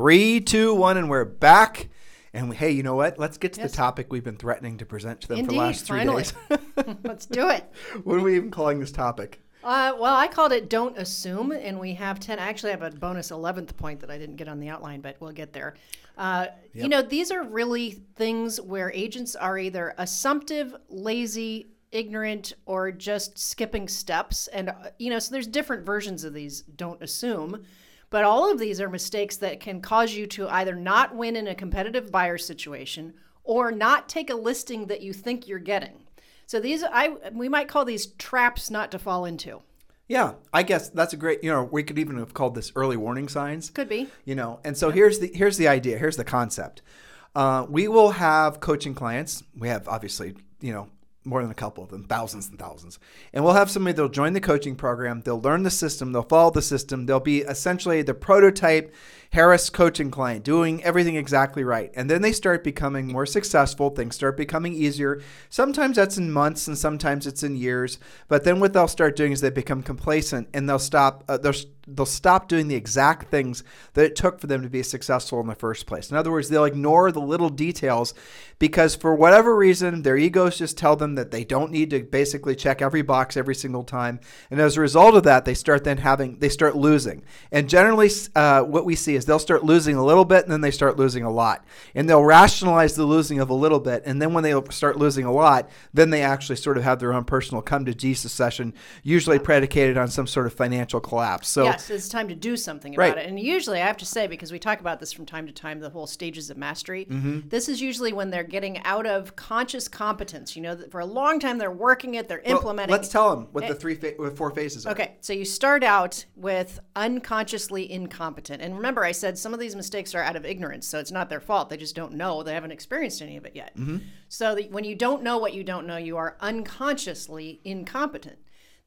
Three, two, one, and we're back. And we, hey, you know what? Let's get to Yes. the topic we've been threatening to present to them for the last three finally. days. Let's do it. what are we even calling this topic? Uh, well, I called it "Don't Assume," and we have ten. Actually, I actually have a bonus eleventh point that I didn't get on the outline, but we'll get there. Uh, You know, these are really things where agents are either assumptive, lazy, ignorant, or just skipping steps. And uh, you know, so there's different versions of these. Don't assume. But all of these are mistakes that can cause you to either not win in a competitive buyer situation or not take a listing that you think you're getting. So these I we might call these traps not to fall into. Yeah, I guess that's a great. You know, we could even have called this early warning signs. Could be. You know, and so here's the here's the idea. Here's the concept. Uh, we will have coaching clients. We have obviously, you know, more than a couple of them, thousands and thousands. And we'll have somebody that'll join the coaching program. They'll learn the system. They'll follow the system. They'll be essentially the prototype Harris coaching client, doing everything exactly right. And then they start becoming more successful. Things start becoming easier. Sometimes that's in months, and sometimes it's in years. But then what they'll start doing is they become complacent, and they'll stop. Uh, they'll they'll stop doing the exact things that it took for them to be successful in the first place. In other words, they'll ignore the little details because for whatever reason, their egos just tell them that they don't need to basically check every box every single time. And as a result of that, they start then having, they start losing. And generally, uh, what we see is they'll start losing a little bit and then they start losing a lot. And they'll rationalize the losing of a little bit. And then when they start losing a lot, then they actually sort of have their own personal come to Jesus session, usually predicated on some sort of financial collapse. So, yes, it's time to do something about Right. it. And usually, I have to say, because we talk about this from time to time, the whole stages of mastery. Mm-hmm. This is usually when they're getting out of conscious competence. You know, that for a long time they're working it, they're Well, implementing. let's tell them what the three fa- what four phases are. Okay, so you start out with unconsciously incompetent. And remember, I said some of these mistakes are out of ignorance, so it's not their fault. They just don't know. They haven't experienced any of it yet. Mm-hmm. So that when you don't know what you don't know, you are unconsciously incompetent.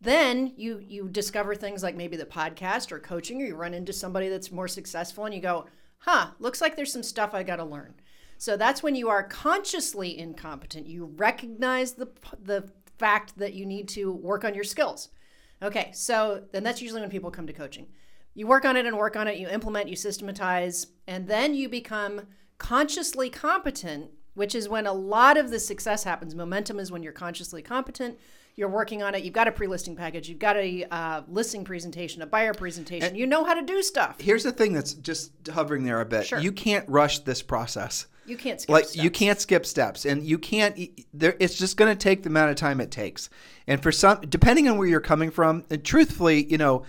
Then you you discover things like maybe the podcast or coaching, or you run into somebody that's more successful, and you go, "Huh, looks like there's some stuff I got to learn." So that's when you are consciously incompetent. You recognize the the fact that you need to work on your skills. Okay, so then that's usually when people come to coaching. You work on it and work on it, you implement, you systematize, and then you become consciously competent, which is when a lot of the success happens. Momentum is when you're consciously competent. You're working on it. You've got a pre-listing package. You've got a uh, listing presentation, a buyer presentation. you know how to do stuff. Here's the thing that's just hovering there a bit. Sure. You can't rush this process. You can't skip like steps. you can't skip steps and you can't there it's just going to take the amount of time it takes and for some depending on where you're coming from and truthfully you know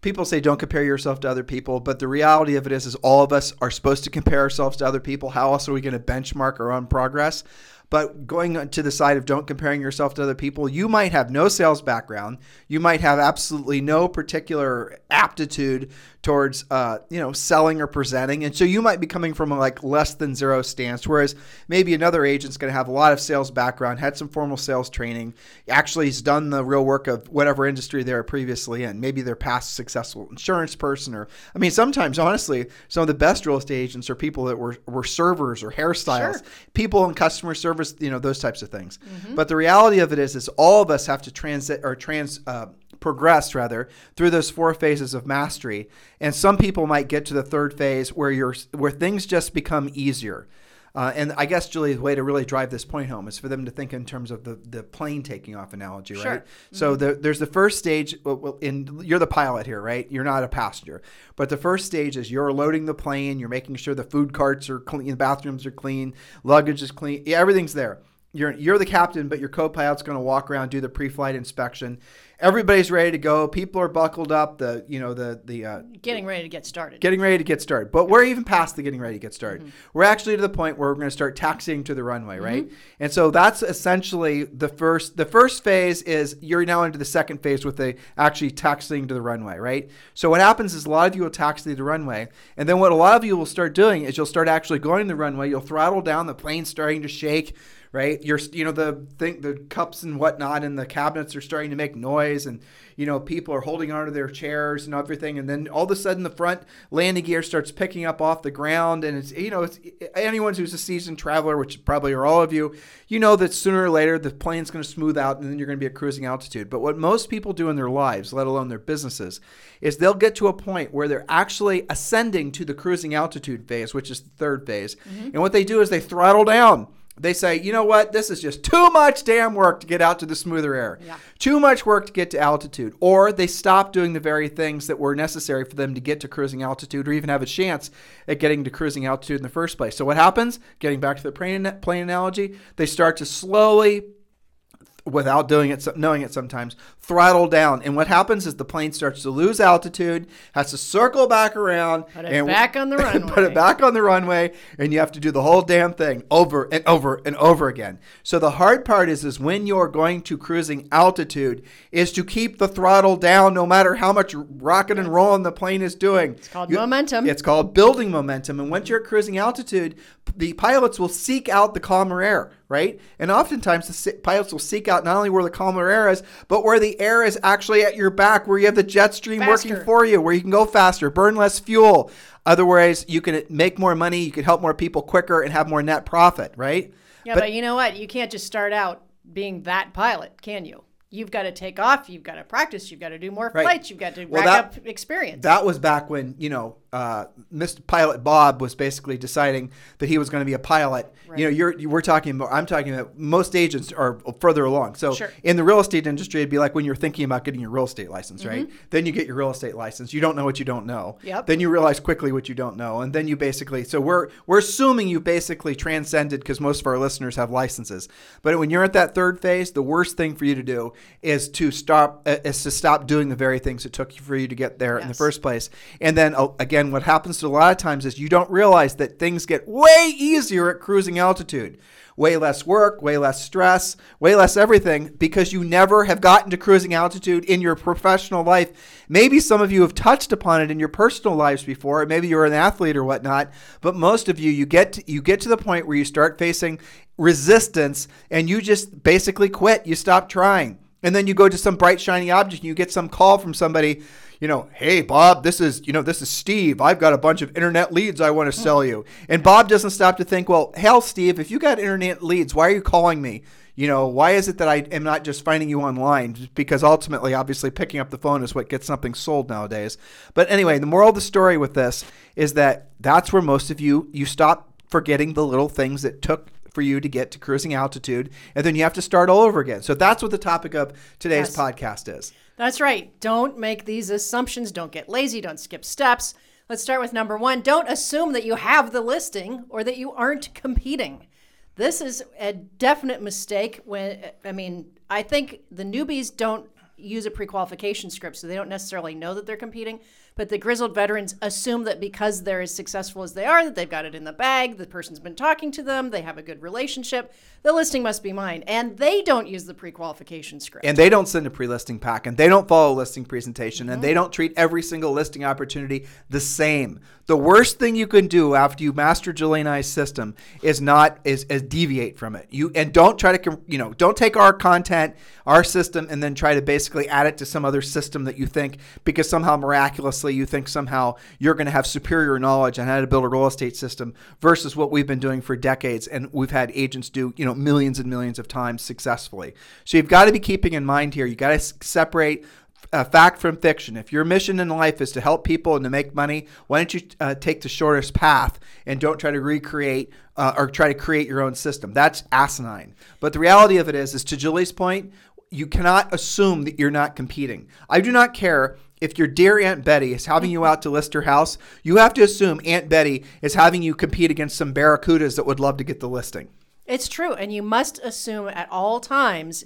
people say don't compare yourself to other people but the reality of it is is all of us are supposed to compare ourselves to other people. How else are we going to benchmark our own progress but going to the side of don't comparing yourself to other people, you might have no sales background. You might have absolutely no particular aptitude towards, uh, you know, selling or presenting, and so you might be coming from a like less than zero stance. Whereas maybe another agent's going to have a lot of sales background, had some formal sales training, actually has done the real work of whatever industry they were previously in. Maybe they're past successful insurance person, or I mean, sometimes honestly, some of the best real estate agents are people that were were servers or hairstylists Sure. people in customer service, you know, those types of things. But the reality of it is, is all of us have to transit or trans uh, progress rather through those four phases of mastery. And some people might get to the third phase where you're where things just become easier. Uh, and I guess Julie, the way to really drive this point home is for them to think in terms of the, the plane taking off analogy, Sure. right? So the, there's the first stage. well, well, In you're the pilot here, right? You're not a passenger. But the first stage is you're loading the plane. You're making sure the food carts are clean, the bathrooms are clean, luggage is clean, yeah, everything's there. You're you're the captain, but your co-pilot's going to walk around do the pre-flight inspection, everybody's ready to go. People are buckled up. The you know the the uh, Getting ready to get started. getting ready to get started. But we're even past the getting ready to get started. Mm-hmm. We're actually to the point where we're going to start taxiing to the runway, right? And so that's essentially the first. The first phase is you're now into the second phase with the actually taxiing to the runway, right? So what happens is a lot of you will taxi to the runway, and then what a lot of you will start doing is you'll start actually going the runway. You'll throttle down. The plane's starting to shake. Right, you're you know the thing, the cups and whatnot, and the cabinets are starting to make noise, and you know people are holding onto their chairs and everything, and then all of a sudden the front landing gear starts picking up off the ground, and it's you know it's anyone who's a seasoned traveler, which probably are all of you, you know that sooner or later the plane's going to smooth out, and then you're going to be at cruising altitude. But what most people do in their lives, let alone their businesses, is they'll get to a point where they're actually ascending to the cruising altitude phase, which is the third phase, mm-hmm. and what they do is they throttle down they say, you know what, this is just too much damn work to get out to the smoother air. Yeah. Too much work to get to altitude. Or they stop doing the very things that were necessary for them to get to cruising altitude or even have a chance at getting to cruising altitude in the first place. So what happens? Getting back to the plane, plane analogy, they start to slowly without doing it, knowing it sometimes, throttle down. And what happens is the plane starts to lose altitude, has to circle back around, Put it and back on the runway. put it back on the runway, and you have to do the whole damn thing over and over and over again. So the hard part is, is when you're going to cruising altitude, is to keep the throttle down, no matter how much rocking and rolling the plane is doing. It's called momentum. It's called building momentum. And once you're at cruising altitude, the pilots will seek out the calmer air, right? And oftentimes the pilots will seek out not only where the calmer air is, but where the air is actually at your back, where you have the jet stream working for you, where you can go faster, burn less fuel. Otherwise, you can make more money, you can help more people quicker, and have more net profit, right? Yeah, but, you know what? You can't just start out being that pilot, can you? You've got to take off. You've got to practice. You've got to do more Right. flights. You've got to Well, rack that- up experience. That was back when, you know, uh, Mr. Pilot Bob was basically deciding that he was going to be a pilot. You know, you're you, we're talking about. I'm talking about most agents are further along. So Sure. in the real estate industry, it'd be like when you're thinking about getting your real estate license, right? Mm-hmm. Then you get your real estate license. You don't know what you don't know. Yep. Then you realize quickly what you don't know, and then you basically. So we're we're assuming you basically transcended because most of our listeners have licenses. But when you're at that third phase, the worst thing for you to do is to stop uh, is to stop doing the very things it took for you to get there in the first place. And then uh, again, what happens to a lot of times is you don't realize that things get way easier at cruising altitude. Way less work, way less stress, way less everything because you never have gotten to cruising altitude in your professional life. Maybe some of you have touched upon it in your personal lives before. Maybe you're an athlete or whatnot, but most of you, you get to, you get to the point where you start facing resistance and you just basically quit. You stop trying. And then you go to some bright shiny object and you get some call from somebody, you know, hey Bob, this is, you know, this is Steve. I've got a bunch of internet leads I want to hmm. sell you. And Bob doesn't stop to think, well, hell Steve, if you got internet leads, why are you calling me? You know, why is it that I am not just finding you online? Because ultimately, obviously, picking up the phone is what gets something sold nowadays. But anyway, the moral of the story with this is that that's where most of you you stop forgetting the little things that took for you to get to cruising altitude, and then you have to start all over again. So that's what the topic of today's Yes. podcast is. That's right. Don't make these assumptions. Don't get lazy. Don't skip steps. Let's start with number one. Don't assume that you have the listing or that you aren't competing. This is a definite mistake. When I mean, I think the newbies don't use a pre-qualification script, so they don't necessarily know that they're competing. But the grizzled veterans assume that because they're as successful as they are, that they've got it in the bag. The person's been talking to them. They have a good relationship. The listing must be mine, and they don't use the pre-qualification script. And they don't send a pre-listing pack, and they don't follow a listing presentation, and they don't treat every single listing opportunity the same. The worst thing you can do after you master Julie and I's system is not is, is deviate from it. You and don't try to you know don't take our content, our system, and then try to basically add it to some other system that you think because somehow miraculously you think somehow you're going to have superior knowledge on how to build a real estate system versus what we've been doing for decades, and we've had agents do you know millions and millions of times successfully. So you've got to be keeping in mind here. You got to separate uh, fact from fiction. If your mission in life is to help people and to make money, why don't you uh, take the shortest path and don't try to recreate uh, or try to create your own system? That's asinine. But the reality of it is, is to Julie's point, you cannot assume that you're not competing. I do not care if your dear Aunt Betty is having you out to list her house. You have to assume Aunt Betty is having you compete against some barracudas that would love to get the listing. It's true. And you must assume at all times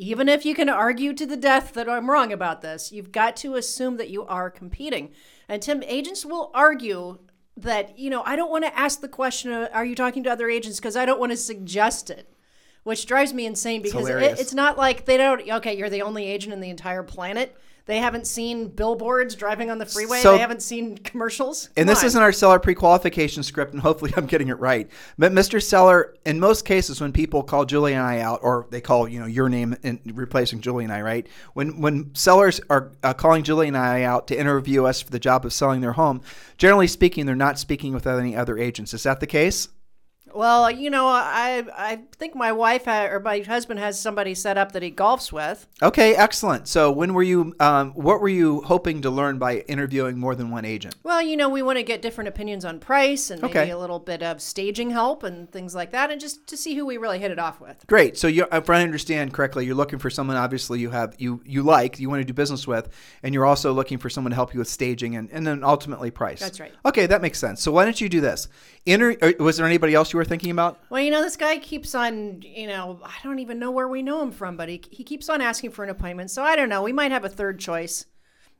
even if you can argue to the death that I'm wrong about this, you've got to assume that you are competing. And Tim, agents will argue that, you know, I don't want to ask the question, uh, are you talking to other agents? Because I don't want to suggest it, which drives me insane because it, it's not like they don't, okay, you're the only agent in the entire planet. They haven't seen billboards driving on the freeway. So- they haven't seen commercials. And this on. isn't our seller pre-qualification script, and hopefully I'm getting it right. But Mr. Seller, in most cases, when people call Julie and I out, or they call you know your name and replacing Julie and I, right? When when sellers are uh, calling Julie and I out to interview us for the job of selling their home, generally speaking, they're not speaking with any other agents. Is that the case? Well, you know, I I think my wife ha- or my husband has somebody set up that he golfs with. Okay, excellent. So when were you? Um, what were you hoping to learn by interviewing more than one agent? Well, you know, we want to get different opinions on price and maybe Okay. a little bit of staging help and things like that, and just to see who we really hit it off with. Great. So, you, if I understand correctly, you're looking for someone obviously you have you you like, you want to do business with, and you're also looking for someone to help you with staging and, and then ultimately price. That's right. Okay, that makes sense. So, why don't you do this? Inter- uh, was there anybody else you were thinking about? Well, you know, this guy keeps on, you know, I don't even know where we know him from, but he, he keeps on asking for an appointment. So I don't know. We might have a third choice.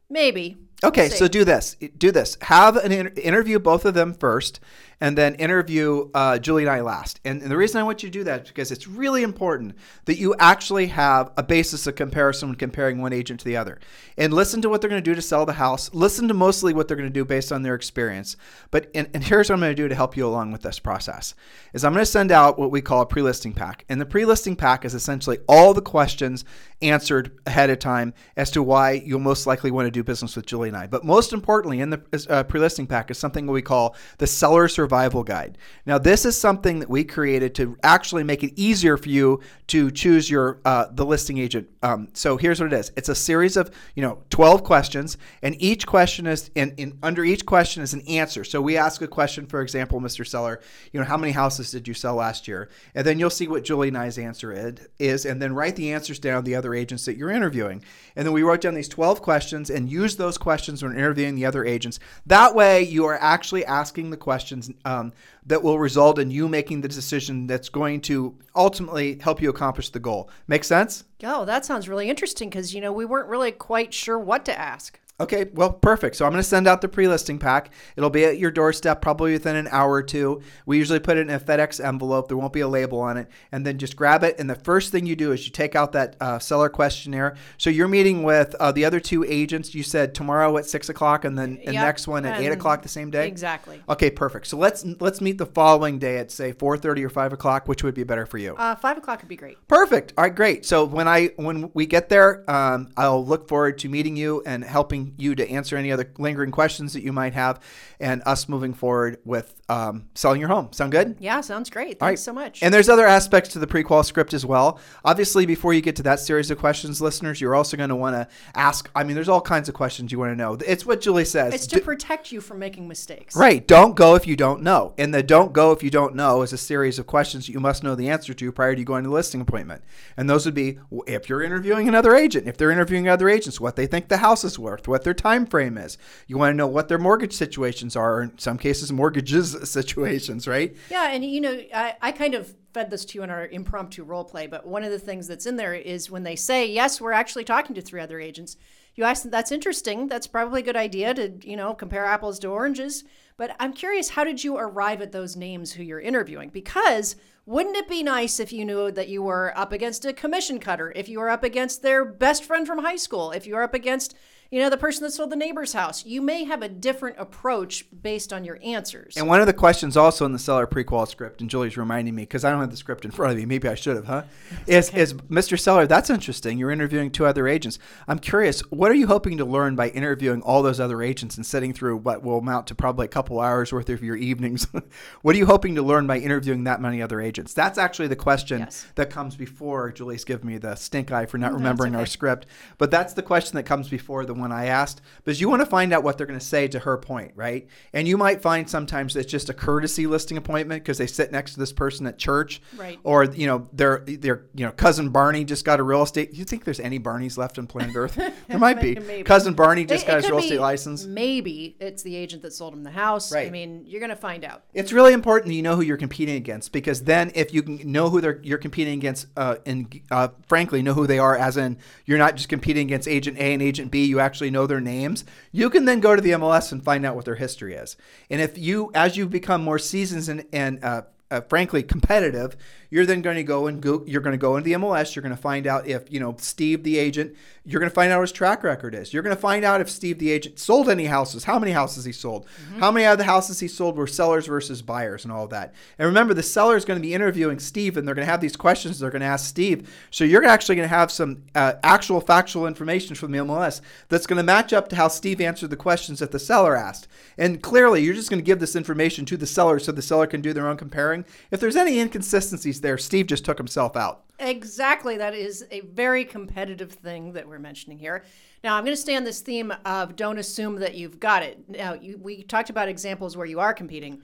Maybe. Okay, We'll so do this. Do this. Have an inter- interview both of them first, and then interview uh, Julie and I last. And, and the reason I want you to do that is because it's really important that you actually have a basis of comparison when comparing one agent to the other. And listen to what they're going to do to sell the house. Listen to mostly what they're going to do based on their experience. But and, and here's what I'm going to do to help you along with this process: is I'm going to send out what we call a pre-listing pack. And the pre-listing pack is essentially all the questions answered ahead of time as to why you'll most likely want to do business with Julie and I. But most importantly, in the uh, pre-listing pack is something we call the Seller Survival Guide. Now, this is something that we created to actually make it easier for you to choose your uh, the listing agent. Um, so here's what it is: it's a series of you know 12 questions, and each question is in under each question is an answer. So we ask a question, for example, Mr. Seller, you know, how many houses did you sell last year? And then you'll see what Julie and I's answer is, and then write the answers down the other agents that you're interviewing. And then we wrote down these 12 questions and use those questions when interviewing the other agents. That way, you are actually asking the questions um, that will result in you making the decision that's going to ultimately help you accomplish the goal. Make sense? Oh, that sounds really interesting because, you know, we weren't really quite sure what to ask. Okay, well, perfect. So I'm going to send out the pre-listing pack. It'll be at your doorstep probably within an hour or two. We usually put it in a FedEx envelope. There won't be a label on it, and then just grab it. And the first thing you do is you take out that uh, seller questionnaire. So you're meeting with uh, the other two agents. You said tomorrow at six o'clock, and then the Yep, next one at eight o'clock the same day. Exactly. Okay, perfect. So let's let's meet the following day at say 4:30 or 5 o'clock. Which would be better for you? Uh, five o'clock would be great. Perfect. All right, great. So when I when we get there, um, I'll look forward to meeting you and helping you to answer any other lingering questions that you might have, and us moving forward with um, selling your home. Sound good? Yeah, sounds great. Thanks right. so much. And there's other aspects to the pre-qual script as well. Obviously, before you get to that series of questions, listeners, you're also going to want to ask. I mean, there's all kinds of questions you want to know. It's what Julie says. it's to protect you from making mistakes. Right. Don't go if you don't know. And the don't go if you don't know is a series of questions that you must know the answer to prior to going to the listing appointment. And those would be if you're interviewing another agent, if they're interviewing other agents, what they think the house is worth, what their time frame is. You want to know what their mortgage situations are, or in some cases mortgages situations, right? Yeah, and you know, I, I kind of fed this to you in our impromptu role play, but one of the things that's in there is when they say, yes, we're actually talking to three other agents, you ask them, that's interesting. That's probably a good idea to, you know, compare apples to oranges. But I'm curious, how did you arrive at those names who you're interviewing? Because wouldn't it be nice if you knew that you were up against a commission cutter, if you were up against their best friend from high school, if you were up against, you know, the person that sold the neighbor's house? You may have a different approach based on your answers. And one of the questions also in the seller pre-qual script, and Julie's reminding me because I don't have the script in front of me. Maybe I should have, huh? Is is Mr. Seller? That's interesting. You're interviewing two other agents. I'm curious. What are you hoping to learn by interviewing all those other agents and sitting through what will amount to probably a couple hours worth of your evenings? what are you hoping to learn by interviewing that many other agents? That's actually the question Yes. that comes before. Julie's giving me the stink eye for not remembering our script, but that's the question that comes before the one I asked because you want to find out what they're going to say to her point, right? And you might find sometimes it's just a courtesy listing appointment because they sit next to this person at church, Right. Or you know, their their you know cousin Barney just got a real estate. You think there's any Barneys left on planet Earth? There might be. Maybe. Cousin Barney just It- got it his real estate license. Maybe it's the agent that sold him the house. I mean, you're going to find out. It's really important that you know who you're competing against because then if you can know who they're, you're competing against, uh, and uh, frankly know who they are, as in you're not just competing against agent A and agent B, you actually know their names. You can then go to the MLS and find out what their history is. And if you, as you become more seasons and, and uh, uh, frankly competitive, you're then going to go and go. You're going to go into the MLS. You're going to find out if you know Steve, the agent. You're going to find out what his track record is. You're going to find out if Steve, the agent, sold any houses. How many houses he sold. How many of the houses he sold were sellers versus buyers, and all of that. And remember, the seller is going to be interviewing Steve, and they're going to have these questions. They're going to ask Steve. So you're actually going to have some uh, actual factual information from the MLS that's going to match up to how Steve answered the questions that the seller asked. And clearly, you're just going to give this information to the seller so the seller can do their own comparing. If there's any inconsistencies there, Steve just took himself out. Exactly. That is a very competitive thing that we're mentioning here. Now, I'm going to stay on this theme of don't assume that you've got it. Now, you, we talked about examples where you are competing.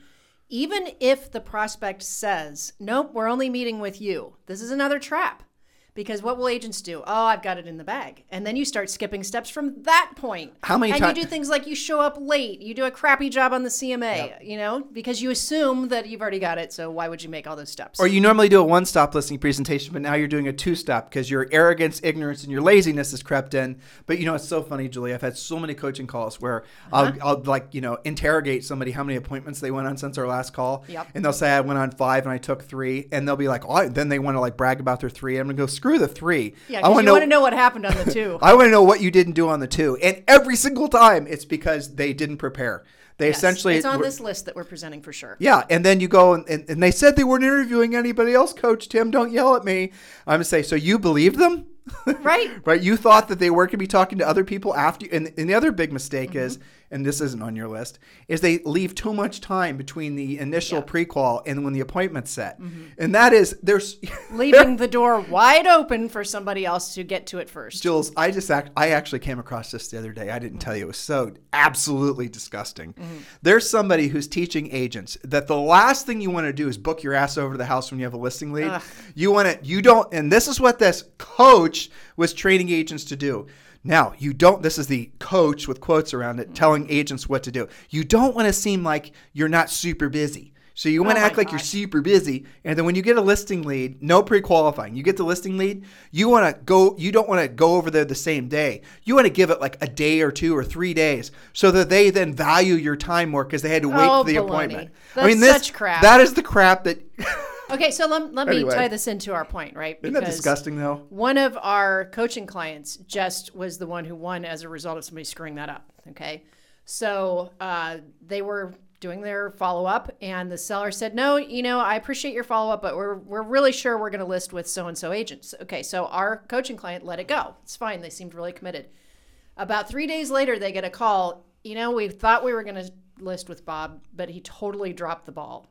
Even if the prospect says, nope, we're only meeting with you, this is another trap. Because what will agents do? Oh, I've got it in the bag. And then you start skipping steps from that point. How many And ti- you do things like you show up late, you do a crappy job on the CMA, you know, because you assume that you've already got it. So why would you make all those steps? Or you normally do a one stop listing presentation, but now you're doing a two stop because your arrogance, ignorance, and your laziness has crept in. But you know, it's so funny, Julie. I've had so many coaching calls where Uh-huh. I'll, I'll like, you know, interrogate somebody how many appointments they went on since our last call. Yep. And they'll say, I went on five and I took three. And they'll be like, oh, then they want to like brag about their three. I'm going to go, screw the three. yeah, I want to know what happened on the two. I want to know what you didn't do on the two. And every single time it's because they didn't prepare. They Yes, essentially it's on this list that we're presenting for sure. yeah, and then you go and, and, and they said they weren't interviewing anybody else, Coach Tim. Don't yell at me. I'm gonna say, so you believed them? Right. right? You thought that they were going to be talking to other people after you. And, and the other big mistake Mm-hmm. is, and this isn't on your list, is they leave too much time between the initial Yeah. Mm-hmm. pre-qual and when the appointment's set. And that is, there's, Leaving the door wide open for somebody else to get to it first. Jules, I just act, I actually came across this the other day. I didn't tell you. It was so absolutely disgusting. There's somebody who's teaching agents that the last thing you want to do is book your ass over to the house when you have a listing lead. Ugh. You want to, you don't, and this is what this coach was training agents to do. Now, you don't, this is the coach with quotes around it mm. telling agents what to do. You don't want to seem like you're not super busy. So you want to Oh act like you're super busy, and then when you get a listing lead, no pre-qualifying. You get the listing lead, you want to go. You don't want to go over there the same day. You want to give it like a day or two or three days, so that they then value your time more because they had to wait Oh, for the baloney. appointment. That's such crap. That is the crap that. Okay, so let, let me tie this into our point, right? Isn't that disgusting though? One of our coaching clients just was the one who won as a result of somebody screwing that up. Okay. So uh, they were doing their follow up, and the seller said, No, you know, I appreciate your follow up, but we're, we're really sure we're going to list with so and so agents. Okay. So our coaching client let it go. It's fine. They seemed really committed. About three days later, they get a call. You know, we thought we were going to list with Bob, but he totally dropped the ball.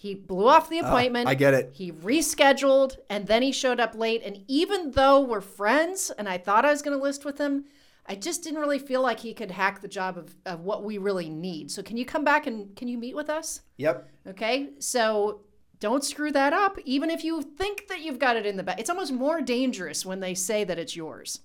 He blew off the ah, appointment. I get it. He rescheduled and then he showed up late. And even though we're friends and I thought I was going to list with him, I just didn't really feel like he could hack the job of, of what we really need. So, can you come back and can you meet with us? Yep. Okay. So, don't screw that up, even if you think that you've got it in the bag. It's almost more dangerous when they say that it's yours.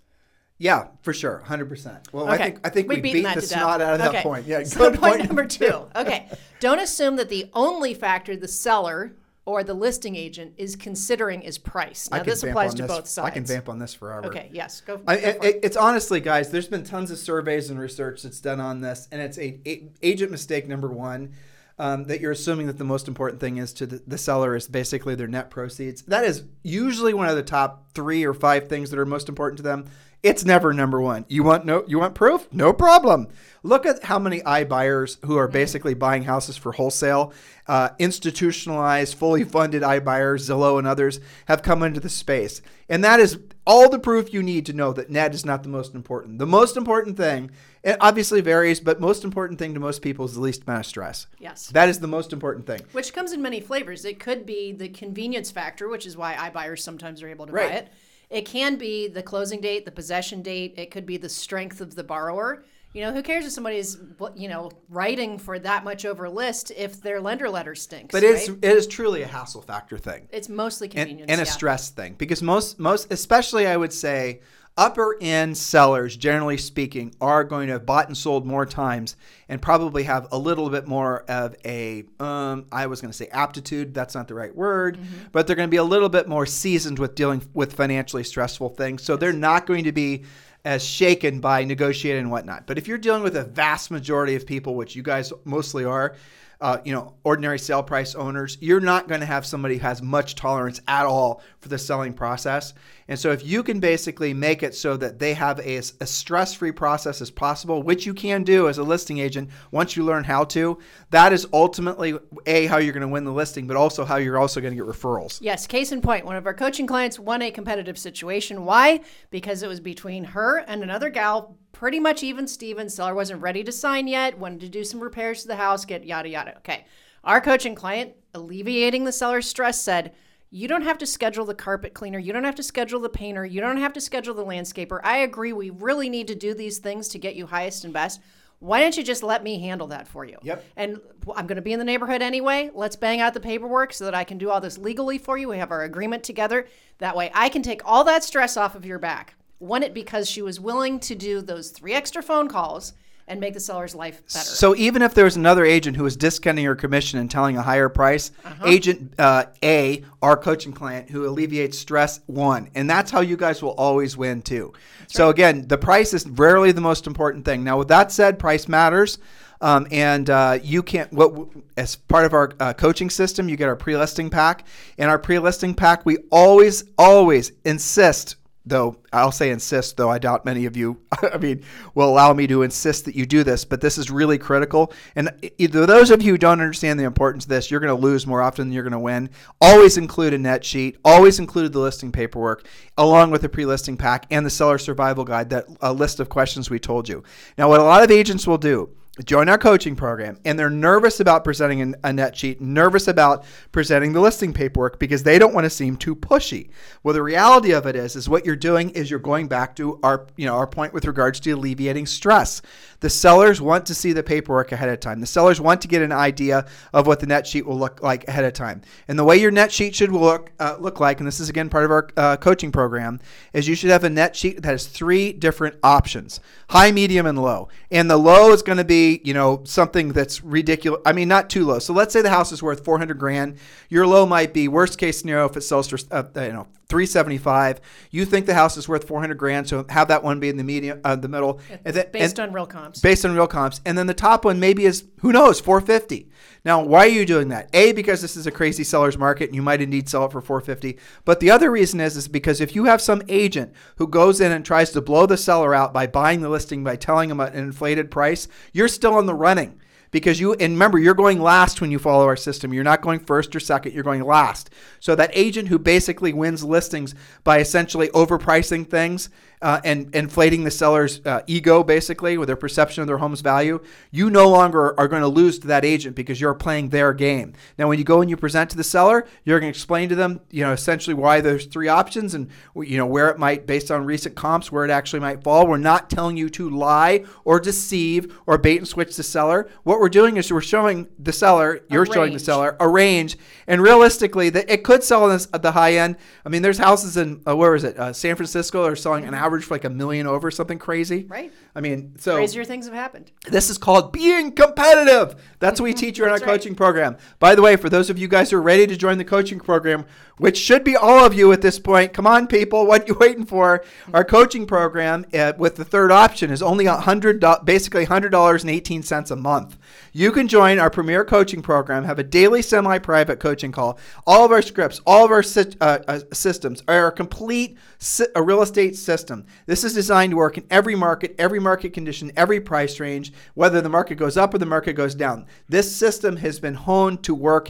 Yeah, for sure, hundred percent. Well, I think I think we We've beat the snot out of that point. Yeah, So go point number two. Okay. Don't assume that the only factor the seller or the listing agent is considering is price. Now this applies to this- both sides. I can vamp on this forever. Okay. Yes. Go. I, go for it, it. it's honestly, guys, there's been tons of surveys and research that's done on this, and it's a, a- agent mistake number one. Um, that you're assuming that the most important thing is to the, the seller is basically their net proceeds. That is usually one of the top three or five things that are most important to them. It's never number one. You want no, you want proof? No problem. Look at how many iBuyers who are basically buying houses for wholesale, uh, institutionalized, fully funded iBuyers, Zillow and others have come into the space, and that is all the proof you need to know that net is not the most important. The most important thing, it obviously varies, but most important thing to most people is the least amount of stress. Yes. That is the most important thing. Which comes in many flavors. It could be the convenience factor, which is why iBuyers sometimes are able to buy it. It can be the closing date, the possession date. It could be the strength of the borrower. You know, who cares if somebody's you know writing for that much over list if their lender letter stinks? But it's it is truly a hassle factor thing. It's mostly and, convenience and a yeah. stress thing because most most especially I would say upper end sellers generally speaking are going to have bought and sold more times and probably have a little bit more of a um, I was going to say aptitude that's not the right word Mm-hmm. but they're going to be a little bit more seasoned with dealing with financially stressful things. So they're not going to be as shaken by negotiating and whatnot. But if you're dealing with a vast majority of people which you guys mostly are uh, you know, ordinary sale price owners, you're not going to have somebody who has much tolerance at all for the selling process. And so, if you can basically make it so that they have a, a stress free process as possible, which you can do as a listing agent once you learn how to, that is ultimately A, how you're going to win the listing, but also how you're also going to get referrals. Yes, case in point, one of our coaching clients won a competitive situation. Why? Because it was between her and another gal, pretty much even Steven. Seller wasn't ready to sign yet, wanted to do some repairs to the house, get yada yada. Okay. Our coaching client, alleviating the seller's stress, said, you don't have to schedule the carpet cleaner. You don't have to schedule the painter. You don't have to schedule the landscaper. I agree. We really need to do these things to get you highest and best. Why don't you just let me handle that for you? Yep. And I'm going to be in the neighborhood anyway. Let's bang out the paperwork so that I can do all this legally for you. We have our agreement together. That way I can take all that stress off of your back. Won it because she was willing to do those three extra phone calls and make the seller's life better. So even if there was another agent who was discounting her commission and telling a higher price, agent uh, A, our coaching client, who alleviates stress, won, and that's how you guys will always win too. so again, the price is rarely the most important thing. Now, with that said, price matters. Um, and uh, you can't. What as part of our uh, coaching system, you get our pre-listing pack. In our pre-listing pack, we always, always insist though I'll say insist, though I doubt many of you, I mean, will allow me to insist that you do this, but this is really critical. And either those of you who don't understand the importance of this, you're going to lose more often than you're going to win. Always include a net sheet, always include the listing paperwork, along with the pre listing pack and the seller survival guide, that a list of questions we told you. Now, what a lot of agents will do, join our coaching program and they're nervous about presenting an, a net sheet, nervous about presenting the listing paperwork because they don't want to seem too pushy. Well, the reality of it is, is what you're doing is you're going back to our, you know, our point with regards to alleviating stress. The sellers want to see the paperwork ahead of time. The sellers want to get an idea of what the net sheet will look like ahead of time. And the way your net sheet should look uh, look like, and this is again part of our uh, coaching program, is you should have a net sheet that has three different options: high, medium, and low. And the low is going to be you know, something that's ridiculous. I mean, not too low. So let's say the house is worth 400 grand. Your low might be worst case scenario if it sells for, uh, you know, 375. You think the house is worth 400 grand, so have that one be in the medium, uh, the middle, and then, based and, on real comps. Based on real comps, and then the top one maybe is who knows 450. Now, why are you doing that? A because this is a crazy seller's market, and you might indeed sell it for 450. But the other reason is is because if you have some agent who goes in and tries to blow the seller out by buying the listing by telling them an inflated price, you're still in the running because you and remember you're going last when you follow our system. You're not going first or second you're going last. So that agent who basically wins listings by essentially overpricing things uh, and inflating the seller's uh, ego basically with their perception of their home's value you no longer are going to lose to that agent because you're playing their game. Now when you go and you present to the seller you're going to explain to them you know essentially why there's three options and you know where it might based on recent comps where it actually might fall. We're not telling you to lie or deceive or bait and switch the seller. What we're doing is we're showing the seller, you're showing the seller a range, and realistically, that it could sell this at the high end. I mean, there's houses in uh, where is it? Uh, San Francisco are selling an average for like a million over something crazy. Right. I mean, so Crazier things have happened. this is called being competitive. That's what we teach you in our right. coaching program. By the way, for those of you guys who are ready to join the coaching program, which should be all of you at this point, come on, people, what you waiting for? Our coaching program uh, with the third option is only a hundred, basically hundred dollars and eighteen cents a month. You can join our premier coaching program, have a daily semi-private coaching call. All of our scripts, all of our uh, uh, systems are a complete sy- a real estate system. This is designed to work in every market, every market condition, every price range, whether the market goes up or the market goes down. This system has been honed to work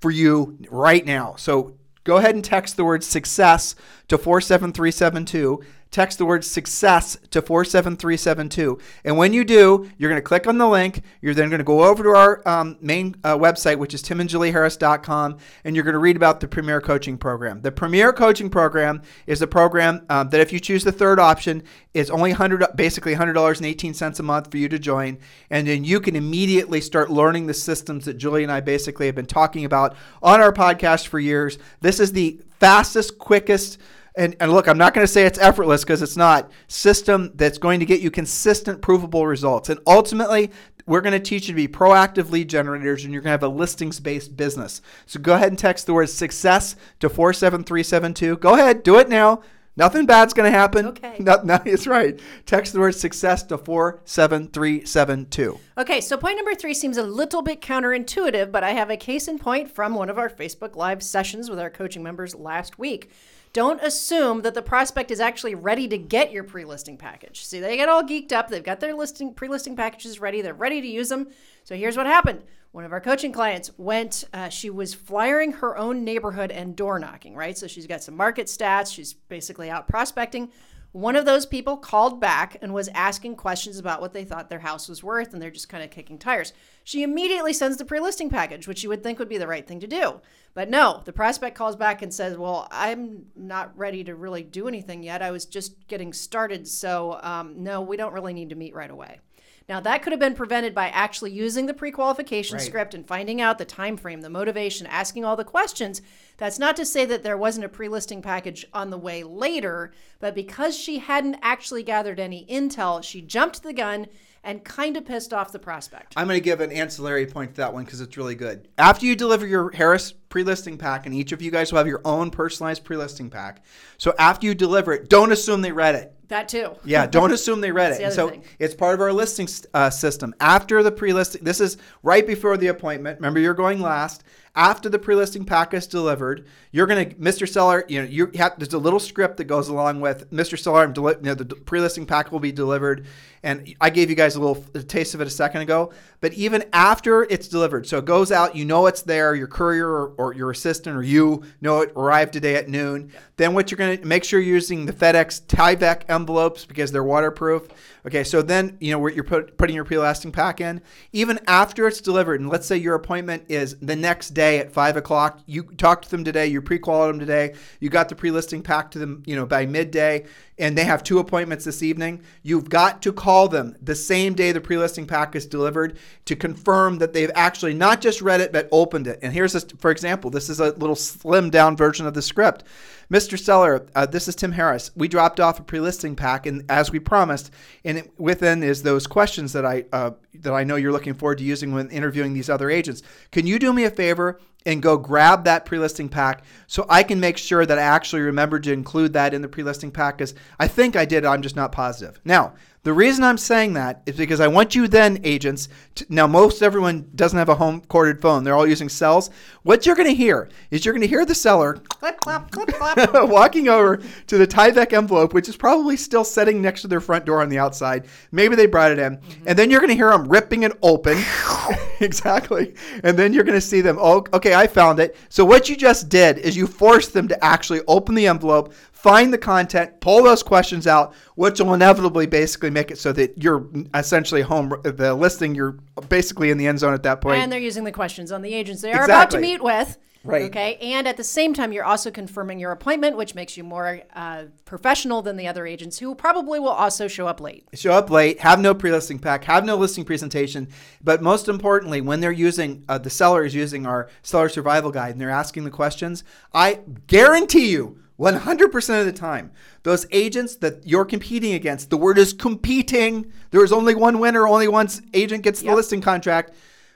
for you right now. So go ahead and text the word success to 47372. Text the word success to 47372. And when you do, you're going to click on the link. You're then going to go over to our um, main uh, website, which is timandjulieharris.com, and you're going to read about the Premier Coaching Program. The Premier Coaching Program is a program um, that, if you choose the third option, is only 100 basically $100.18 a month for you to join. And then you can immediately start learning the systems that Julie and I basically have been talking about on our podcast for years. This is the fastest, quickest, and, and look, I'm not going to say it's effortless because it's not. System that's going to get you consistent, provable results. And ultimately, we're going to teach you to be proactive lead generators and you're going to have a listings based business. So go ahead and text the word success to 47372. Go ahead, do it now. Nothing bad's going to happen. Okay. No, no, it's right. Text the word success to 47372. Okay, so point number three seems a little bit counterintuitive, but I have a case in point from one of our Facebook Live sessions with our coaching members last week. Don't assume that the prospect is actually ready to get your pre-listing package. See, they get all geeked up. They've got their listing pre-listing packages ready. They're ready to use them. So here's what happened. One of our coaching clients went. Uh, she was flyering her own neighborhood and door knocking. Right, so she's got some market stats. She's basically out prospecting. One of those people called back and was asking questions about what they thought their house was worth, and they're just kind of kicking tires. She immediately sends the pre listing package, which you would think would be the right thing to do. But no, the prospect calls back and says, Well, I'm not ready to really do anything yet. I was just getting started. So, um, no, we don't really need to meet right away. Now that could have been prevented by actually using the pre-qualification Right. script and finding out the time frame, the motivation, asking all the questions. That's not to say that there wasn't a pre-listing package on the way later, but because she hadn't actually gathered any intel, she jumped the gun and kind of pissed off the prospect. I'm going to give an ancillary point to that one because it's really good. After you deliver your Harris pre-listing pack, and each of you guys will have your own personalized pre-listing pack. So after you deliver it, don't assume they read it. That too. Yeah, don't assume they read it. the so thing. it's part of our listing uh, system. After the pre-listing, this is right before the appointment. Remember, you're going last. After the pre-listing pack is delivered, you're gonna, Mr. Seller, you know, you have there's a little script that goes along with Mr. Seller. I'm deli- you know, the pre-listing pack will be delivered, and I gave you guys a little a taste of it a second ago. But even after it's delivered, so it goes out, you know it's there. Your courier or, or your assistant or you know it arrived today at noon. Then what you're gonna make sure you're using the FedEx Tyvek envelopes because they're waterproof. Okay, so then you know you're put, putting your pre-listing pack in. Even after it's delivered, and let's say your appointment is the next day at five o'clock, you talked to them today, you pre-qualified them today, you got the pre-listing pack to them, you know, by midday, and they have two appointments this evening. You've got to call them the same day the pre-listing pack is delivered to confirm that they've actually not just read it but opened it. And here's, a, for example, this is a little slimmed down version of the script. Mr. Seller, uh, this is Tim Harris. We dropped off a pre-listing pack, and as we promised, and it, within is those questions that I uh, that I know you're looking forward to using when interviewing these other agents. Can you do me a favor and go grab that pre-listing pack so I can make sure that I actually remembered to include that in the pre-listing pack? Because I think I did. I'm just not positive. Now, the reason I'm saying that is because I want you then, agents. To, now, most everyone doesn't have a home corded phone; they're all using cells. What you're going to hear is you're going to hear the seller clap, clip, clap. walking over to the Tyvek envelope, which is probably still sitting next to their front door on the outside. Maybe they brought it in, mm-hmm. and then you're going to hear them ripping it open. exactly, and then you're going to see them. Oh, okay, I found it. So what you just did is you forced them to actually open the envelope, find the content, pull those questions out, which will inevitably basically make it so that you're essentially home. The listing, you're basically in the end zone at that point. And they're using the questions on the agents they are about to meet with. Right. Okay. And at the same time, you're also confirming your appointment, which makes you more uh, professional than the other agents who probably will also show up late. show up late, have no pre-listing pack, have no listing presentation, but most importantly, when they're using uh, the seller is using our seller survival guide and they're asking the questions, I guarantee you. 100% of the time, those agents that you're competing against, the word is competing. There is only one winner, only one agent gets the listing contract.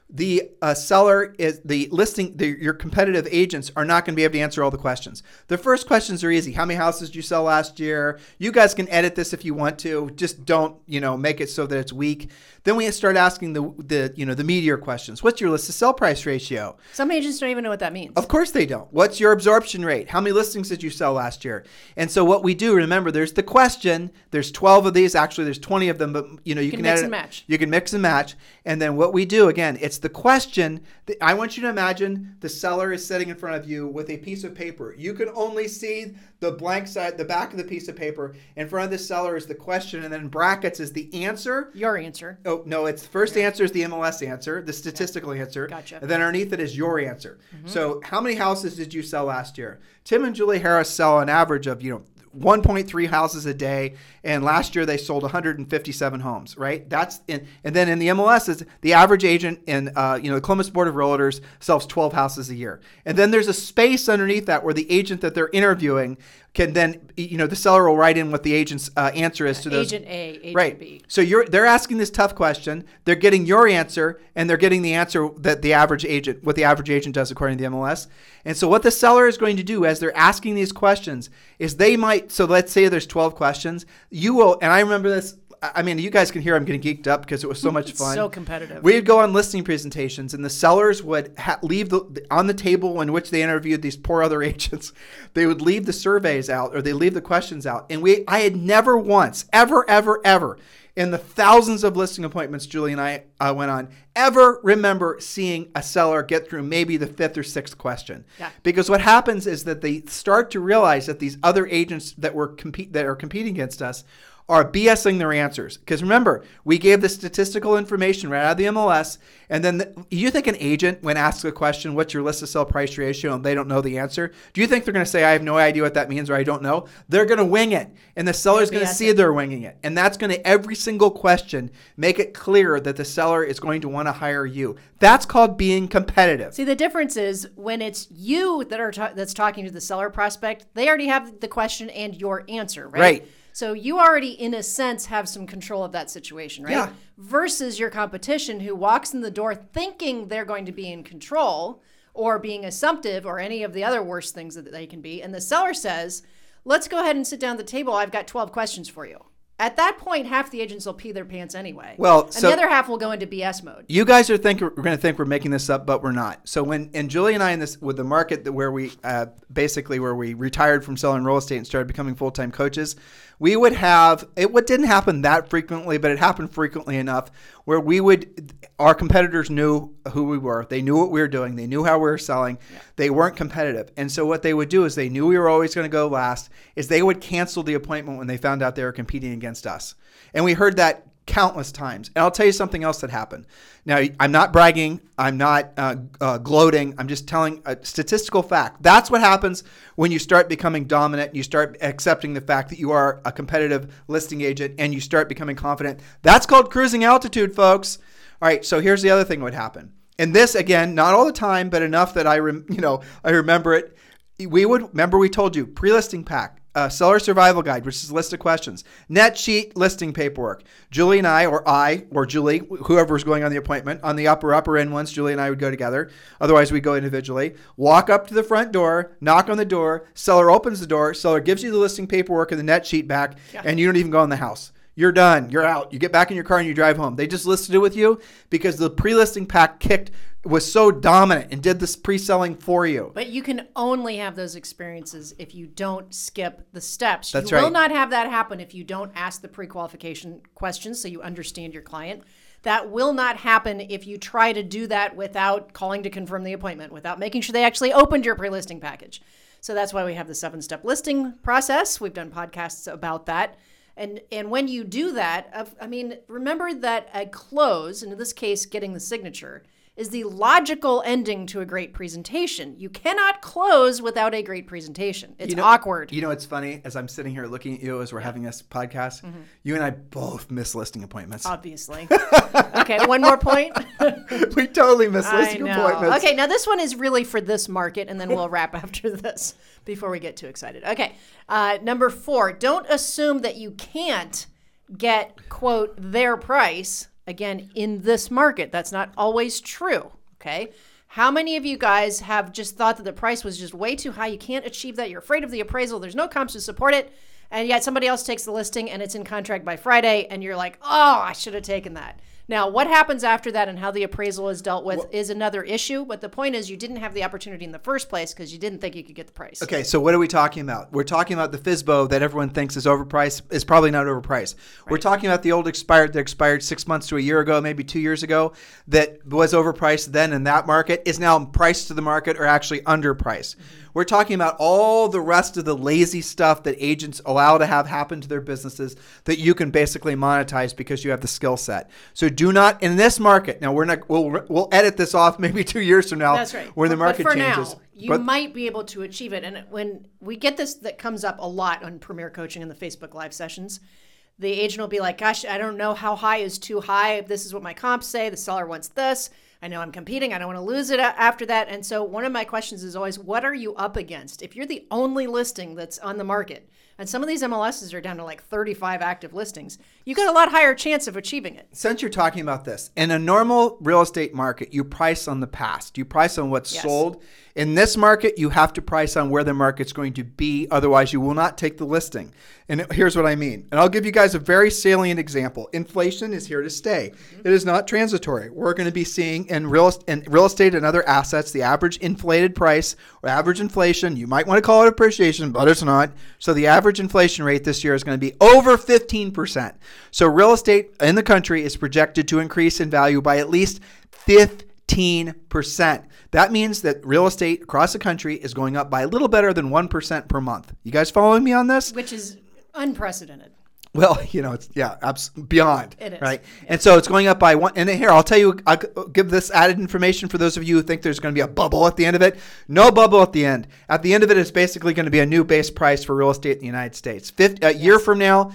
The uh, seller is the listing, the, your competitive agents are not going to be able to answer all the questions. The first questions are easy. How many houses did you sell last year? You guys can edit this if you want to. Just don't, you know, make it so that it's weak. Then we start asking the, the you know, the meteor questions. What's your list to sell price ratio? Some agents don't even know what that means. Of course they don't. What's your absorption rate? How many listings did you sell last year? And so what we do, remember, there's the question. There's 12 of these. Actually, there's 20 of them, but you know you, can can, mix edit- and match. You can mix and match. And then what we do again, it's brackets the question. that- I want you to imagine the seller is sitting in front of you with a piece of paper. You can only see the blank side, the back of the piece of paper. In front of the seller is the question, and then brackets is the answer. Your answer. Oh no! It's first answer is the MLS answer, the statistical answer, Gotcha. Mm-hmm. and then underneath it is your answer. So, how many houses did you sell last year? Tim and Julie Harris sell an average of you know 1.3 houses a day, and last year they sold 157 homes. Right? That's in, and then in the MLS is the average agent in uh, you know the Columbus Board of Realtors sells 12 houses a year, and then there's a space underneath that where the agent that they're interviewing can then you know the seller will write in what the agent's uh, answer is to those Agent A, Agent right. B. So you're they're asking this tough question. They're getting your answer, and they're getting the answer that the average agent, what the average agent does according to the MLS. And so what the seller is going to do as they're asking these questions is they might. So let's say there's 12 questions. You will, and I remember this. I mean, you guys can hear I'm getting geeked up because it was so much fun. So competitive. We'd go on listening presentations, and the sellers would ha- leave the on the table in which they interviewed these poor other agents. They would leave the surveys out, or they leave the questions out. And we, I had never once, ever, ever, ever, in the thousands of listing appointments Julie and I uh, went on, ever remember seeing a seller get through maybe the fifth or sixth question. Yeah. Because what happens is that they start to realize that these other agents that were compete that are competing against us are BSing their answers. Because remember, we gave the statistical information right out of the MLS, and then the, you think an agent, when asked a question, "What's your list to sell price ratio?" and they don't know the answer, do you think they're going to say, "I have no idea what that means" or "I don't know"? They're going to wing it, and the seller's going to see they're winging it, and that's going to every single question make it clear that the seller is going to want to hire you. That's called being competitive. See, the difference is when it's you that are ta- that's talking to the seller prospect, they already have the question and your answer, right? Right. So you already, in a sense, have some control of that situation, right? Yeah. Versus your competition who walks in the door thinking they're going to be in control or being assumptive or any of the other worst things that they can be. And the seller says, let's go ahead and sit down at the table. I've got 12 questions for you. At that point, half the agents will pee their pants anyway. Well, and so- the other half will go into BS mode. you guys are think we're going to think we're making this up, but we're not. So when and Julie and I in this with the market that where we uh, basically where we retired from selling real estate and started becoming full time coaches, we would have it. What didn't happen that frequently, but it happened frequently enough where we would our competitors knew who we were. They knew what we were doing. They knew how we were selling. They weren't competitive, and so what they would do is they knew we were always going to go last. Is they would cancel the appointment when they found out they were competing against us, and we heard that countless times. And I'll tell you something else that happened. Now, I'm not bragging. I'm not uh, uh, gloating. I'm just telling a statistical fact. That's what happens when you start becoming dominant. You start accepting the fact that you are a competitive listing agent and you start becoming confident. That's called cruising altitude, folks. All right. So here's the other thing that would happen. And this, again, not all the time, but enough that I, rem- you know, I remember it. We would remember we told you pre-listing pack uh, seller survival guide, which is a list of questions, net sheet listing paperwork. Julie and I, or I, or Julie, whoever's going on the appointment, on the upper upper end ones, Julie and I would go together. Otherwise, we go individually. Walk up to the front door, knock on the door. Seller opens the door. Seller gives you the listing paperwork and the net sheet back, and you don't even go in the house. You're done. You're out. You get back in your car and you drive home. They just listed it with you because the pre-listing pack kicked was so dominant and did this pre-selling for you. But you can only have those experiences if you don't skip the steps. That's you will not have that happen if you don't ask the pre-qualification questions so you understand your client. That will not happen if you try to do that without calling to confirm the appointment, without making sure they actually opened your pre-listing package. So that's why we have the seven-step listing process. We've done podcasts about that. And and when you do that, I mean, remember that a close, and in this case, getting the signature, is the logical ending to a great presentation. You cannot close without a great presentation. It's You know- awkward. You know, it's funny as I'm sitting here looking at you as we're having this podcast. Mm-hmm. You and I both miss listing appointments. obviously. okay, one more point. we totally miss listing appointments. Okay, now this one is really for this market, and then we'll wrap after this before we get too excited. Okay, uh, number four: don't assume that you can't get quote their price again in this market. That's not always true. Okay. How many of you guys have just thought that the price was just way too high? You can't achieve that. You're afraid of the appraisal. There's no comps to support it. and yet somebody else takes the listing and it's in contract by Friday, and you're like, oh, I should have taken that. Now, what happens after that and how the appraisal is dealt with is another issue. But the point is, you didn't have the opportunity in the first place because you didn't think you could get the price. Okay, so what are we talking about? We're talking about the FSBO that everyone thinks is overpriced is probably not overpriced. We're talking about the old expired that expired six months to a year ago, maybe two years ago, that was overpriced then in that market is now priced to the market or actually underpriced. Mm-hmm. We're talking about all the rest of the lazy stuff that agents allow to have happen to their businesses that you can basically monetize because you have the skill set. So do not in this market. Now we're not. We'll we'll edit this off maybe two years from now. That's right. When the market but for changes. Now, you But- might be able to achieve it. And when we get this, that comes up a lot on Premier Coaching and the Facebook Live sessions. The agent will be like, "Gosh, I don't know how high is too high. This is what my comps say. The seller wants this. I know I'm competing. I don't want to lose it after that." And so, one of my questions is always, "What are you up against? If you're the only listing that's on the market, and some of these MLSs are down to like 35 active listings, you've got a lot higher chance of achieving it." since you're talking about this, in a normal real estate market, you price on the past. You price on what's Yes. sold. In this market, you have to price on where the market's going to be. Otherwise, you will not take the listing. And here's what I mean. And I'll give you guys a very salient example. Inflation is here to stay. It is not transitory. We're going to be seeing in real, in real estate and other assets the average inflated price or average inflation. You might want to call it appreciation, but it's not. So the average inflation rate this year is going to be over 15%. So real estate in the country is projected to increase in value by at least 15%. That means that real estate across the country is going up by a little better than 1% per month. You guys following me on this? Which is unprecedented. Well, you know, it's yeah, abs- beyond. It is. right, and so it's going up by one. And here, I'll tell you, I'll give this added information for those of you who think there's going to be a bubble at the end of it. No bubble at the end. At the end of it, it's basically going to be a new base price for real estate in the United States. Fifth, a year from now,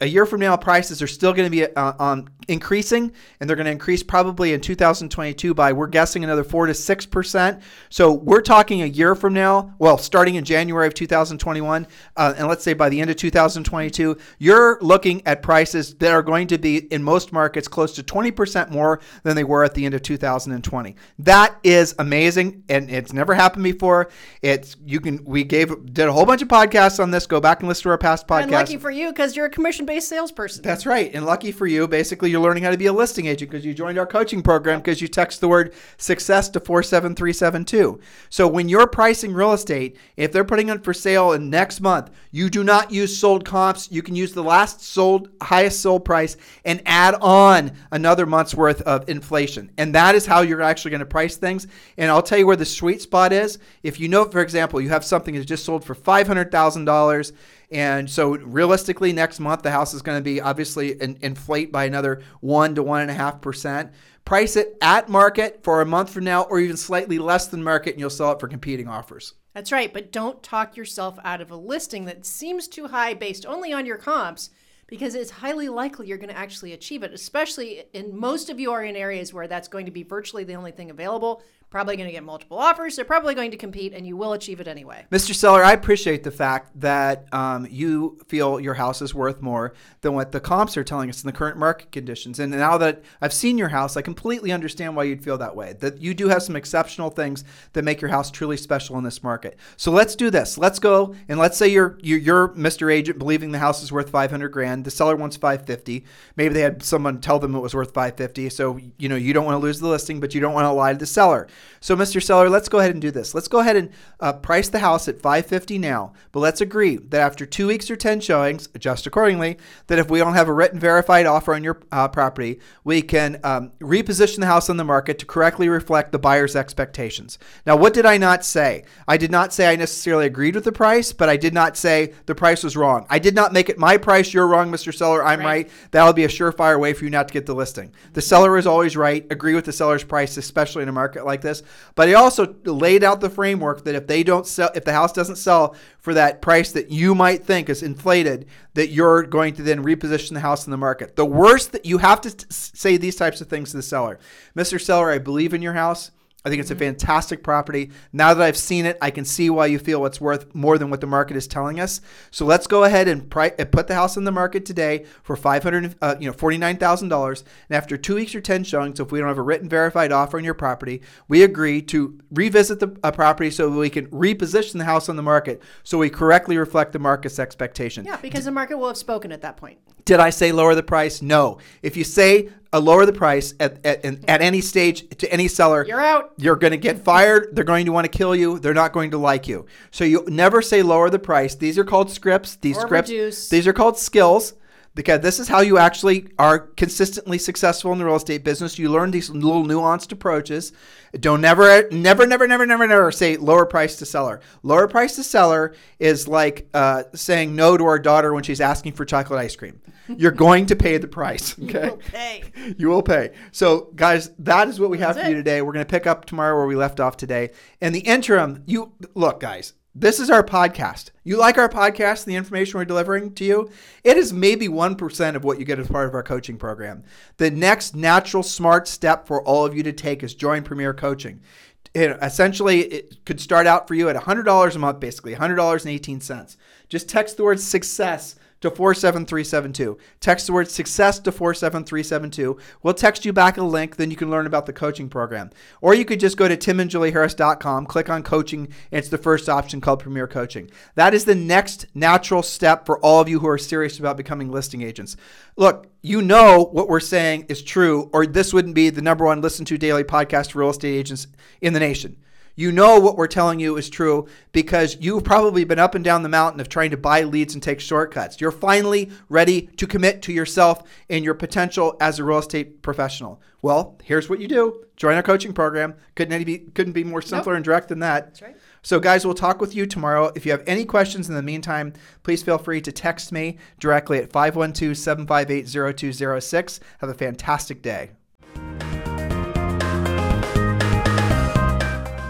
a year from now, prices are still going to be uh, um, increasing, and they're going to increase probably in 2022 by we're guessing another four to six percent. So we're talking a year from now. Well, starting in January of 2021, uh, and let's say by the end of 2022, you're looking at prices that are going to be in most markets close to 20% more than they were at the end of 2020. That is amazing, and it's never happened before. It's you can we gave did a whole bunch of podcasts on this. Go back and listen to our past podcasts. And lucky for you, because you're a commission-based salesperson. That's right. And lucky for you, basically, you're learning how to be a listing agent because you joined our coaching program because you text the word success to 47372. So when you're pricing real estate, if they're putting it for sale in next month, you do not use sold comps. You can use the last sold, highest sold price and add on another month's worth of inflation. And that is how you're actually going to price things. And I'll tell you where the sweet spot is. If you know, for example, you have something that's just sold for $500,000 and so realistically, next month the house is going to be obviously in, inflate by another one to one and a half percent. Price it at market for a month from now, or even slightly less than market, and you'll sell it for competing offers. That's right, but don't talk yourself out of a listing that seems too high based only on your comps because it's highly likely you're going to actually achieve it, especially in most of you are in areas where that's going to be virtually the only thing available. Probably going to get multiple offers. They're probably going to compete, and you will achieve it anyway. Mr. Seller, I appreciate the fact that um, you feel your house is worth more than what the comps are telling us in the current market conditions. And now that I've seen your house, I completely understand why you'd feel that way. That you do have some exceptional things that make your house truly special in this market. So let's do this. Let's go and let's say you're you're, you're Mr. Agent believing the house is worth 500 grand. The seller wants 550. Maybe they had someone tell them it was worth 550. So you know you don't want to lose the listing, but you don't want to lie to the seller. So, Mr. Seller, let's go ahead and do this. Let's go ahead and uh, price the house at 550 now. But let's agree that after two weeks or 10 showings, adjust accordingly. That if we don't have a written verified offer on your uh, property, we can um, reposition the house on the market to correctly reflect the buyer's expectations. Now, what did I not say? I did not say I necessarily agreed with the price, but I did not say the price was wrong. I did not make it my price. You're wrong, Mr. Seller. I'm right. Right. That'll be a surefire way for you not to get the listing. The seller is always right. Agree with the seller's price, especially in a market like this. But he also laid out the framework that if they don't sell, if the house doesn't sell for that price that you might think is inflated, that you're going to then reposition the house in the market. The worst that you have to say these types of things to the seller, Mr. Seller, I believe in your house. I think it's a fantastic property. Now that I've seen it, I can see why you feel it's worth more than what the market is telling us. So let's go ahead and pri- uh, put the house on the market today for five hundred, uh, you know, forty nine thousand dollars. And after two weeks or ten showings, if we don't have a written verified offer on your property, we agree to revisit the uh, property so that we can reposition the house on the market so we correctly reflect the market's expectation. Yeah, because the market will have spoken at that point. Did I say lower the price? No. If you say uh, lower the price at, at, at any stage to any seller, You're out. You're going to get fired. They're going to want to kill you. They're not going to like you. So you never say lower the price. These are called scripts. These Or scripts. reduce. These are called skills. Because this is how you actually are consistently successful in the real estate business. You learn these little nuanced approaches. Don't never, never, never, never, never, never say lower price to seller. Lower price to seller is like uh, saying no to our daughter when she's asking for chocolate ice cream. You're going to pay the price. Okay. Okay. You will pay. So, guys, that is what we have That's for you today. We're going to pick up tomorrow where we left off today. In the interim, you look, guys, this is our podcast. You like our podcast, the information we're delivering to you? It is maybe 1% of what you get as part of our coaching program. The next natural, smart step for all of you to take is join Premier Coaching. It, essentially, it could start out for you at $100 a month, basically $100.18. Just text the word success to 47372. Text the word success to 47372. We'll text you back a link, then you can learn about the coaching program. Or you could just go to timandjulieharris.com, click on coaching, and it's the first option called Premier Coaching. That is the next natural step for all of you who are serious about becoming listing agents. Look, you know what we're saying is true, or this wouldn't be the number one listened to daily podcast for real estate agents in the nation. You know what we're telling you is true because you've probably been up and down the mountain of trying to buy leads and take shortcuts. You're finally ready to commit to yourself and your potential as a real estate professional. Well, here's what you do: join our coaching program. Couldn't any be couldn't be more simpler and direct than that. That's right. So, guys, we'll talk with you tomorrow. If you have any questions in the meantime, please feel free to text me directly at 512 758 0206. Have a fantastic day.